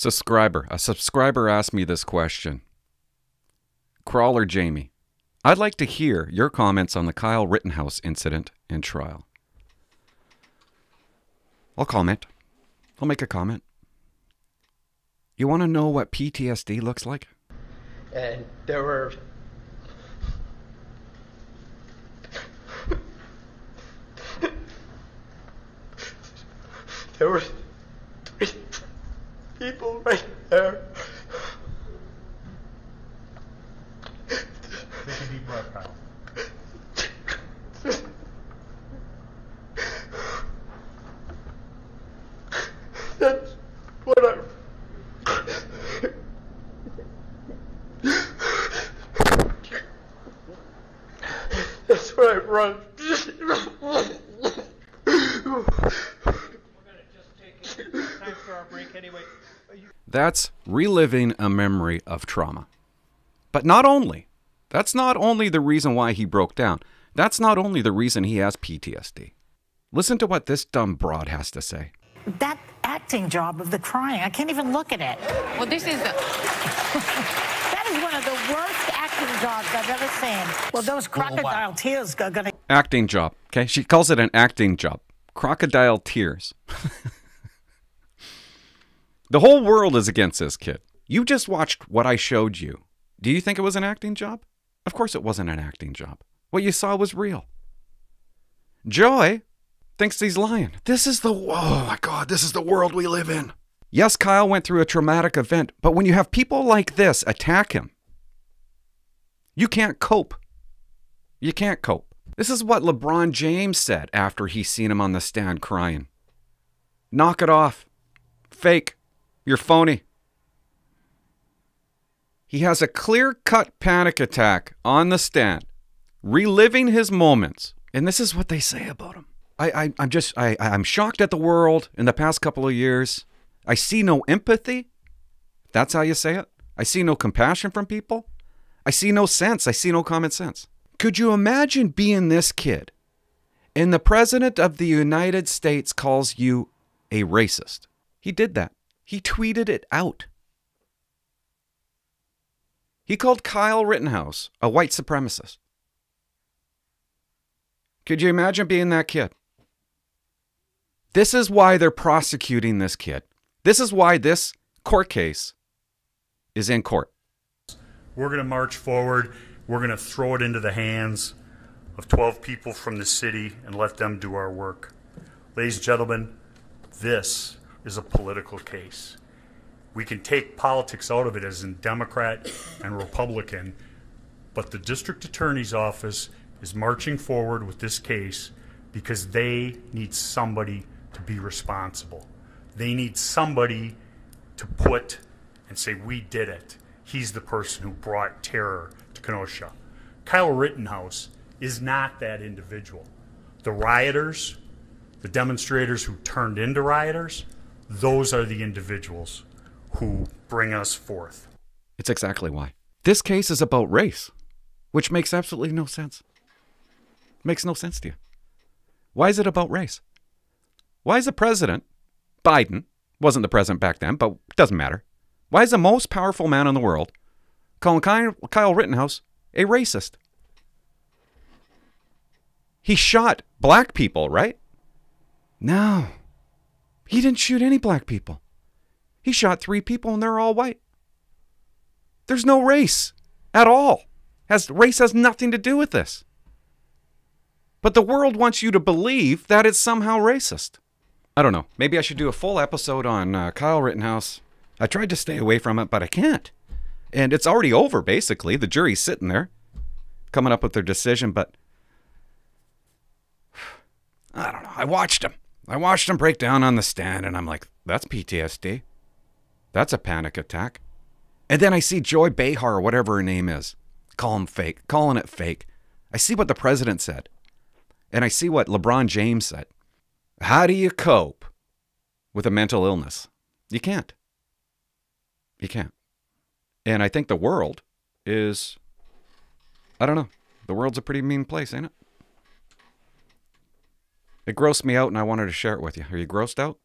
Subscriber. A subscriber asked me this question. Crawler Jamie, I'd like to hear your comments on the Kyle Rittenhouse incident and trial. I'll comment. I'll make a comment. You want to know what PTSD looks like? and there were there were three people right there. Take a deep breath, Kyle. That's what I. That's what I run. Anyway. That's reliving a memory of trauma. But not only. That's not only the reason why he broke down. That's not only the reason he has PTSD. Listen to what this dumb broad has to say. that acting job of the crying. I can't even look at it. Well, this is the, That is one of the worst acting jobs I've ever seen. Well, those crocodile tears are going to Acting job. Okay? She calls it an acting job. Crocodile tears. the whole world is against this kid. You just watched what I showed you. Do you think it was an acting job? Of course it wasn't an acting job. What you saw was real. Joy thinks he's lying. This is the oh my god, this is the world we live in. Yes, Kyle went through a traumatic event, but when you have people like this attack him, you can't cope. You can't cope. This is what LeBron James said after he seen him on the stand crying. Knock it off. Fake. You're phony. He has a clear cut panic attack on the stand, reliving his moments. And this is what they say about him. I, I, I'm just, I, I'm shocked at the world in the past couple of years. I see no empathy. That's how you say it. I see no compassion from people. I see no sense. I see no common sense. Could you imagine being this kid and the President of the United States calls you a racist? He did that. He tweeted it out. He called Kyle Rittenhouse a white supremacist. Could you imagine being that kid? This is why they're prosecuting this kid. This is why this court case is in court. We're going to march forward. We're going to throw it into the hands of 12 people from the city and let them do our work. Ladies and gentlemen, this is a political case. We can take politics out of it as in Democrat and Republican, but the district attorney's office is marching forward with this case because they need somebody to be responsible. They need somebody to put and say, We did it. He's the person who brought terror to Kenosha. Kyle Rittenhouse is not that individual. The rioters, the demonstrators who turned into rioters, those are the individuals who bring us forth. It's exactly why. This case is about race, which makes absolutely no sense. Makes no sense to you. Why is it about race? Why is the president, Biden, wasn't the president back then, but doesn't matter. Why is the most powerful man in the world calling Kyle, Rittenhouse a racist? He shot black people, right? No. He didn't shoot any black people. He shot three people and they're all white. There's no race at all. Has race has nothing to do with this. But the world wants you to believe that it's somehow racist. I don't know. Maybe I should do a full episode on uh, Kyle Rittenhouse. I tried to stay away from it, but I can't. And it's already over, basically. The jury's sitting there, coming up with their decision, but I don't know. I watched him. I watched him break down on the stand, and I'm like, that's PTSD. That's a panic attack. And then I see Joy Behar, or whatever her name is, call him fake, calling it fake. I see what the president said, and I see what LeBron James said. How do you cope with a mental illness? You can't. You can't. And I think the world is, I don't know, the world's a pretty mean place, ain't it? It grossed me out and I wanted to share it with you. Are you grossed out?